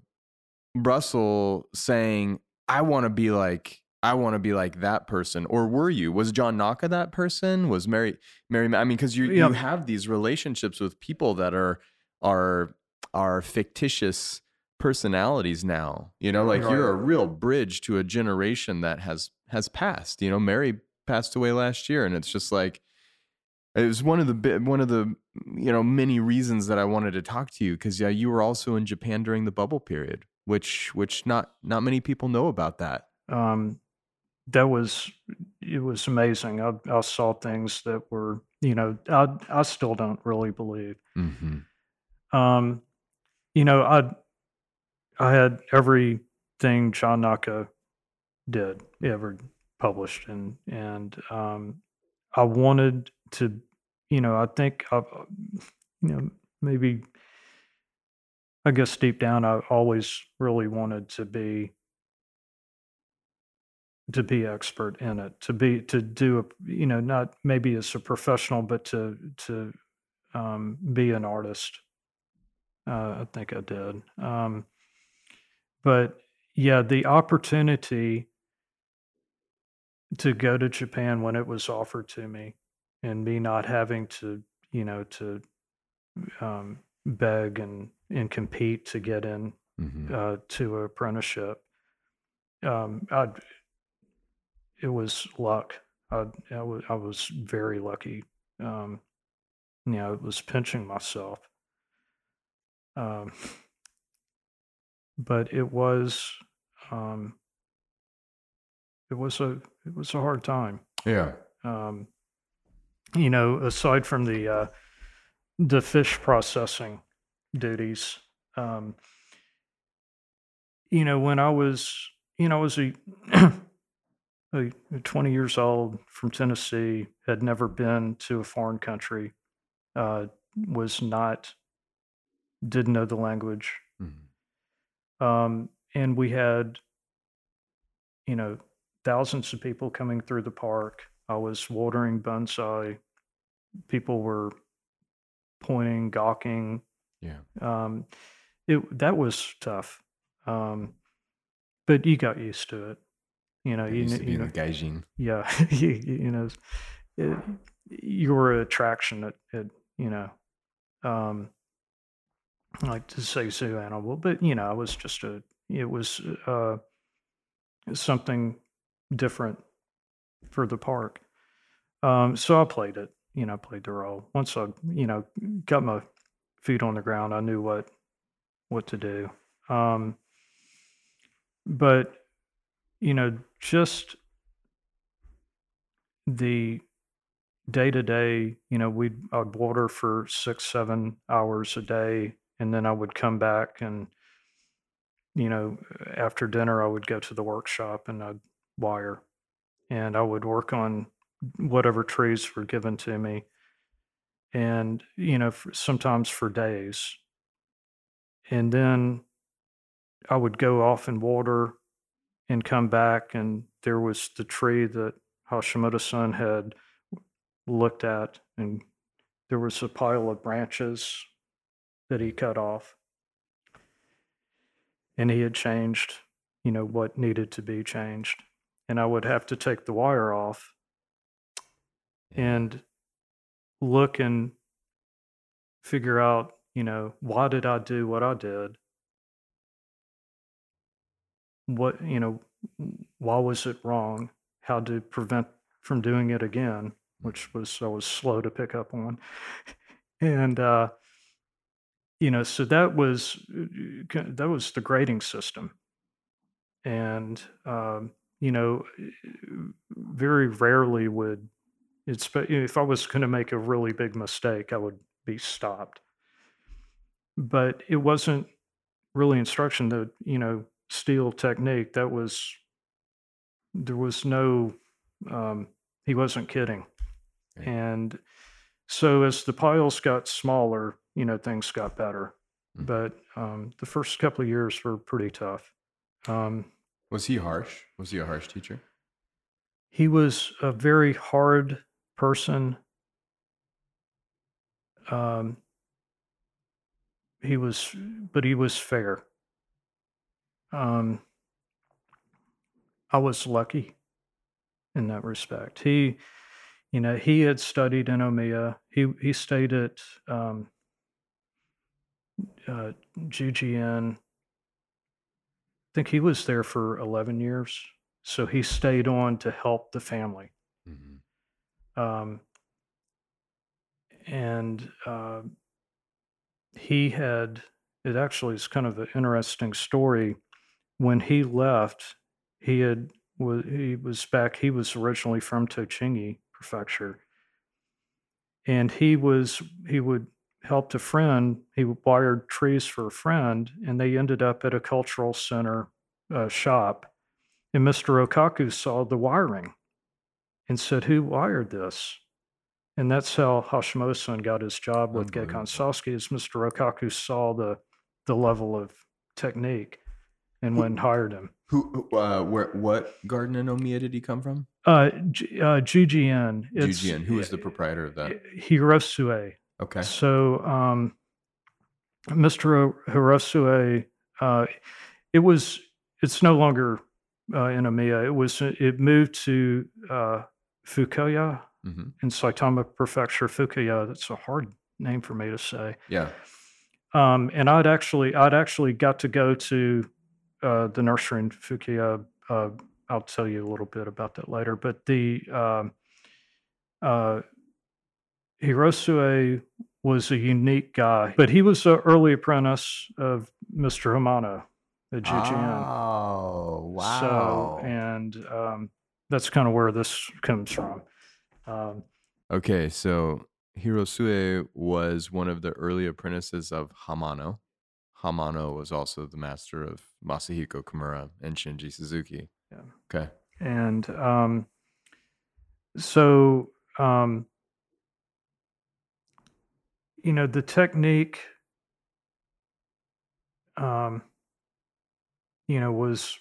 Speaker 2: Russell saying, "I want to be like." I want to be like that person, or were you? Was John Naka that person? Was Mary Mary? I mean, because you
Speaker 3: Yeah.
Speaker 2: you have these relationships with people that are are are fictitious personalities now. You know, like you're a real bridge to a generation that has has passed. You know, Mary passed away last year, and it's just like it was one of the one of the you know many reasons that I wanted to talk to you because yeah, you were also in Japan during the bubble period, which which not not many people know about that.
Speaker 3: um, that was it was amazing. I, I saw things that were you know I I still don't really believe.
Speaker 2: Mm-hmm.
Speaker 3: Um, you know, I I had everything John Naka did ever published, and and um, I wanted to, you know, I think I, you know, maybe I guess deep down I always really wanted to be to be expert in it, to be to do a, you know, not maybe as a professional, but to to um, be an artist. Uh, I think I did. Um, but yeah, the opportunity to go to Japan when it was offered to me and me not having to, you know, to um, beg and, and compete to get in
Speaker 2: Mm-hmm.
Speaker 3: uh, to an apprenticeship. Um, I, it was luck. I, I, was, I was very lucky. Um, you know, it was pinching myself. Um, but it was, um, it was a, it was a hard time.
Speaker 2: Yeah.
Speaker 3: Um, you know, aside from the, uh, the fish processing duties, um, you know, when I was, you know, I was a, a 20 years old from Tennessee, had never been to a foreign country, uh, was not, didn't know the language.
Speaker 2: Mm-hmm.
Speaker 3: Um, and we had, you know, thousands of people coming through the park. I was watering bonsai. People were pointing, gawking.
Speaker 2: Yeah.
Speaker 3: Um, it that was tough, um, but you got used to it. You know, you, kn- you know,
Speaker 2: gaijin.
Speaker 3: yeah, you, you know, it, you were an attraction at, at you know, um, like to say zoo animal, but you know, I was just a, it was uh, something different for the park. Um, so I played it, you know, played the role. Once I, you know, got my feet on the ground, I knew what what to do. Um, but you know, just the day to day, you know, we'd I'd water for six, seven hours a day, and then I would come back and, you know, after dinner I would go to the workshop and I'd wire, and I would work on whatever trees were given to me, and you know, for, sometimes for days, and then I would go off and water and come back, and there was the tree that Hashimoto-san had looked at, and there was a pile of branches that he cut off. And he had changed, you know, what needed to be changed. And I would have to take the wire off and look and figure out, you know, why did I do what I did? What, you know, why was it wrong? How to prevent from doing it again, which was I was slow to pick up on. And uh, you know, so that was that was the grading system. And um, you know, very rarely would it's if I was going to make a really big mistake, I would be stopped. But it wasn't really instruction that you know steel technique. That was there was no um, he wasn't kidding.
Speaker 2: Right.
Speaker 3: And so as the piles got smaller, you know, things got better.
Speaker 2: Mhm.
Speaker 3: But um, the first couple of years were pretty tough. Um,
Speaker 2: Was he harsh? Was he a harsh teacher?
Speaker 3: he was a very hard person. Um, he was, but he was fair. Um, I was lucky in that respect. He, you know, he had studied in Omiya. He he stayed at um, uh, GGN. I think he was there for eleven years, so he stayed on to help the family.
Speaker 2: Mm-hmm.
Speaker 3: Um, and uh, he had it actually is kind of an interesting story. When he left, he had was he was back. He was originally from Tochigi Prefecture, and he was he would helped a friend. He wired trees for a friend, and they ended up at a cultural center uh, shop. And Mr. Okaku saw the wiring and said, "Who wired this?" And that's how Hashimoto-san got his job with Gekon
Speaker 2: Unbelievable.
Speaker 3: Satsuki. Is Mr. Okaku saw the the level of technique and went and hired him.
Speaker 2: Who? Uh, where? What garden in Omiya did he come from?
Speaker 3: Uh, G, uh, GGN. It's,
Speaker 2: GGN. Who was the proprietor of that?
Speaker 3: Hirosue.
Speaker 2: Okay.
Speaker 3: So, um, Mr. Hirosue, uh, it was, it's no longer uh, in Omiya. It was, it moved to uh, Fukaya
Speaker 2: hmm
Speaker 3: in Saitama Prefecture. Fukaya, that's a hard name for me to say.
Speaker 2: Yeah.
Speaker 3: Um, and I'd actually, I'd actually got to go to uh, the nursery in Fukaya. Uh, I'll tell you a little bit about that later. But the um, uh, Hirosue was a unique guy, but he was an early apprentice of Mr. Hamano at GGN.
Speaker 2: Oh wow.
Speaker 3: So, and um, that's kind of where this comes from. Um,
Speaker 2: Okay, so Hirosue was one of the early apprentices of Hamano. Hamano was also the master of Masahiko Kimura and Shinji Suzuki.
Speaker 3: Yeah.
Speaker 2: Okay.
Speaker 3: and um, so um, you know the technique um, you know was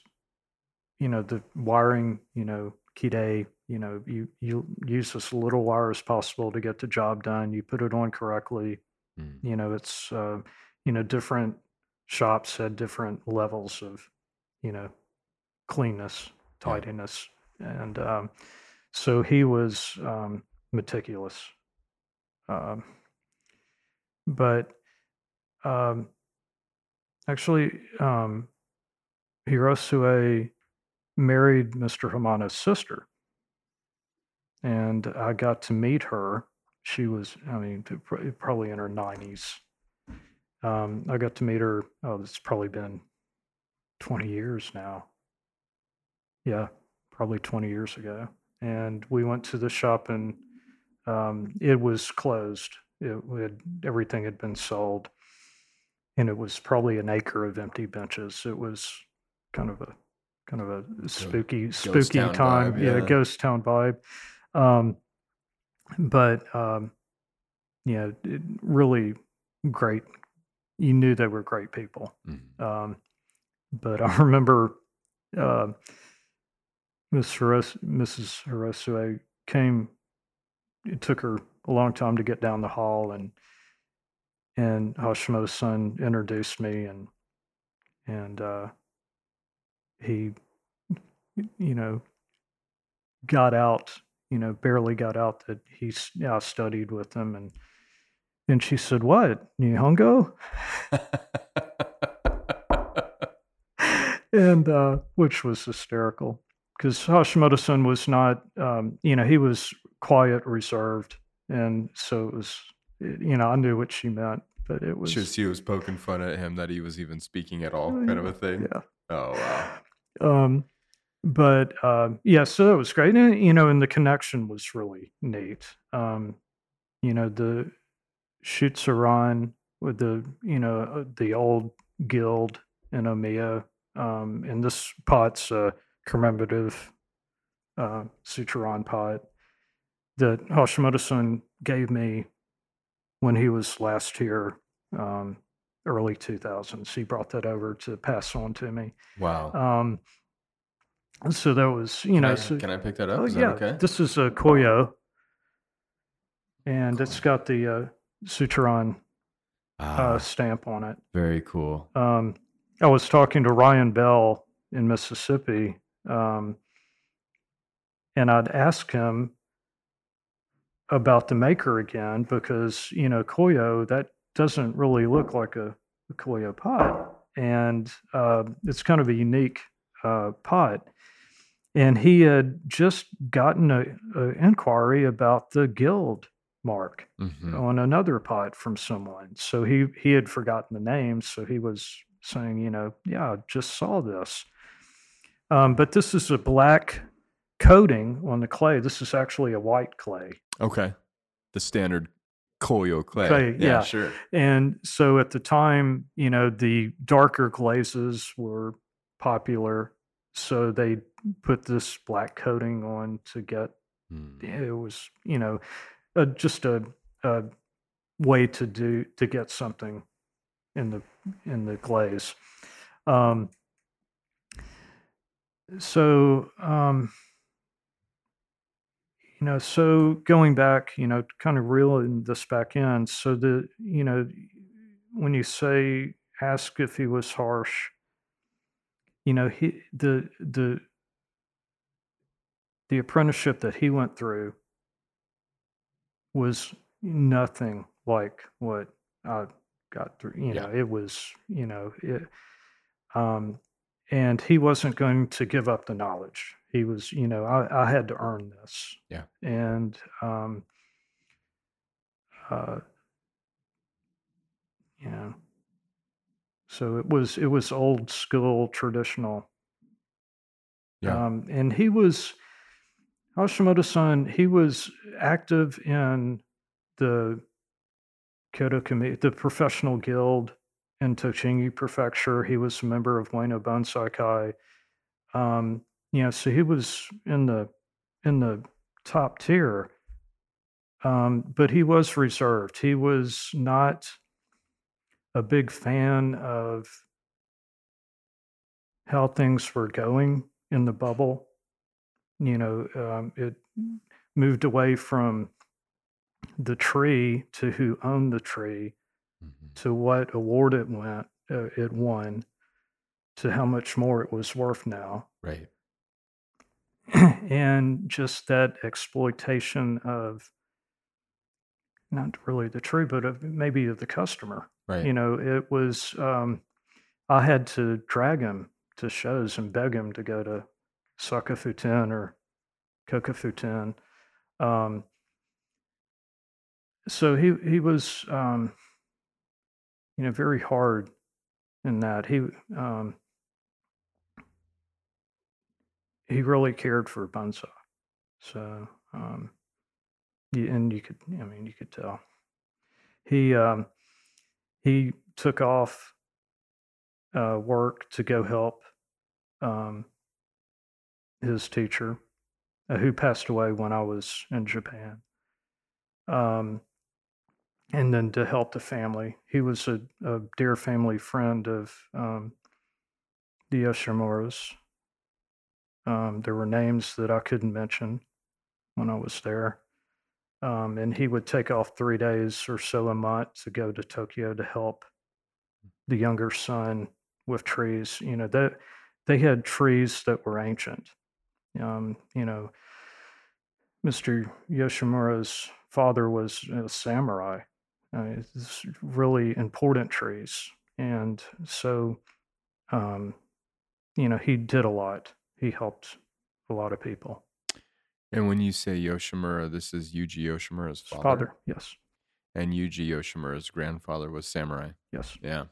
Speaker 3: you know the wiring you know kide you know you you use as little wire as possible to get the job done you put it on correctly
Speaker 2: Mm.
Speaker 3: you know it's uh, you know different shops had different levels of you know cleanness
Speaker 2: Yeah.
Speaker 3: tidiness and um, so he was um, meticulous um, but um, actually, um, Hirosue married Mr. Hamada's sister, and I got to meet her. She was, I mean, probably in her nineties. Um, I got to meet her. Oh, it's probably been twenty years now. Yeah, probably twenty years ago. And we went to the shop, and um, it was closed. It had everything had been sold, and it was probably an acre of empty benches. It was kind of a kind of a spooky spooky
Speaker 2: town
Speaker 3: time.
Speaker 2: vibe,
Speaker 3: yeah,
Speaker 2: yeah.
Speaker 3: ghost town vibe. Um, but um, yeah, it, really great. You knew they were great people.
Speaker 2: Mhm.
Speaker 3: Um, but I remember uh, Mrs. Hirosue came. It took her a long time to get down the hall, and and Hashimoto-san introduced me, and and uh, he, you know, got out. You know, barely got out that he's yeah studied with them, and and she said, "What Nihongo?" and uh, which was hysterical because Hashimoto-san was not, um, you know, he was quiet, reserved, and so it was, you know, I knew what she meant, but it was,
Speaker 2: She was, she was poking fun at him that he was even speaking at all, kind of a thing.
Speaker 3: yeah.
Speaker 2: Oh wow.
Speaker 3: Um, but um, yeah, so it was great, and you know, and the connection was really neat. Um, you know, the Shutsuran with the you know uh, the old guild in Omiya, um, and this pot's a commemorative uh, Suturan pot that Hashimoto-san gave me when he was last here, um, early 2000s. He brought that over to pass on to me.
Speaker 2: Wow.
Speaker 3: Um, so that was, you
Speaker 2: Can
Speaker 3: know,
Speaker 2: I,
Speaker 3: so,
Speaker 2: can I pick that up?
Speaker 3: oh,
Speaker 2: Is
Speaker 3: yeah,
Speaker 2: that okay?
Speaker 3: this is a Koyo, and it's got the uh, Suturan
Speaker 2: Ah,
Speaker 3: uh, stamp on it.
Speaker 2: very cool.
Speaker 3: Um, I was talking to Ryan Bell in Mississippi, um, and I'd ask him about the maker again because you know Koyo that doesn't really look like a, a Koyo pot, and uh, it's kind of a unique uh, pot. And he had just gotten a, a inquiry about the guild mark
Speaker 2: Mhm.
Speaker 3: on another pot from someone. So he he had forgotten the name, so he was saying, you know, yeah, I just saw this. Um, but this is a black coating on the clay. This is actually a white clay.
Speaker 2: Okay. The standard Koyo clay.
Speaker 3: Clay, yeah.
Speaker 2: sure.
Speaker 3: And so at the time, you know, the darker glazes were popular. So they put this black coating on to get
Speaker 2: Mm.
Speaker 3: it was you know just a, a way to do to get something in the in the glaze. Um so um you know so going back you know kind of reeling this back in so the you know when you say ask if he was harsh you know he the the the apprenticeship that he went through was nothing like what I got through. You
Speaker 2: Yeah.
Speaker 3: know, it was, you know, it, um, and he wasn't going to give up the knowledge. He was, you know, I, I had to earn this.
Speaker 2: Yeah.
Speaker 3: And, um, uh, you know, so it was, it was old school traditional.
Speaker 2: Yeah.
Speaker 3: Um, and he was, Hashimoto-san, he was active in the Kyoto committee, the professional guild in Tochigi Prefecture. He was a member of Ueno Bonsai Kai. Um, you know, so he was in the in the top tier. Um, but he was reserved. He was not a big fan of how things were going in the bubble you know, um, it moved away from the tree to who owned the tree
Speaker 2: Mhm.
Speaker 3: to what award it went, uh, it won, to how much more it was worth now,
Speaker 2: Right.
Speaker 3: and just that exploitation of not really the tree, but of maybe of the customer.
Speaker 2: Right.
Speaker 3: You know, it was um, I had to drag him to shows and beg him to go to Sakufuten or Kokufuten. Um, so he he was um, you know very hard in that he um, he really cared for bonsai. So um, and you could I mean you could tell he um, he took off uh, work to go help um, his teacher, uh, who passed away when I was in Japan. Um, and then to help the family. He was a, a dear family friend of um, the Yoshimuras. Um, there were names that I couldn't mention when I was there. Um, and he would take off three days or so a month to go to Tokyo to help the younger son with trees. You know, that they had trees that were ancient. Um, you know, Mr. Yoshimura's father was a samurai. Uh, it's really important trees, and so, um, you know, he did a lot. He helped a lot of people.
Speaker 2: And when you say Yoshimura, this is Yuji Yoshimura's father.
Speaker 3: father, yes,
Speaker 2: And Yuji Yoshimura's grandfather was samurai.
Speaker 3: yes.
Speaker 2: Yeah.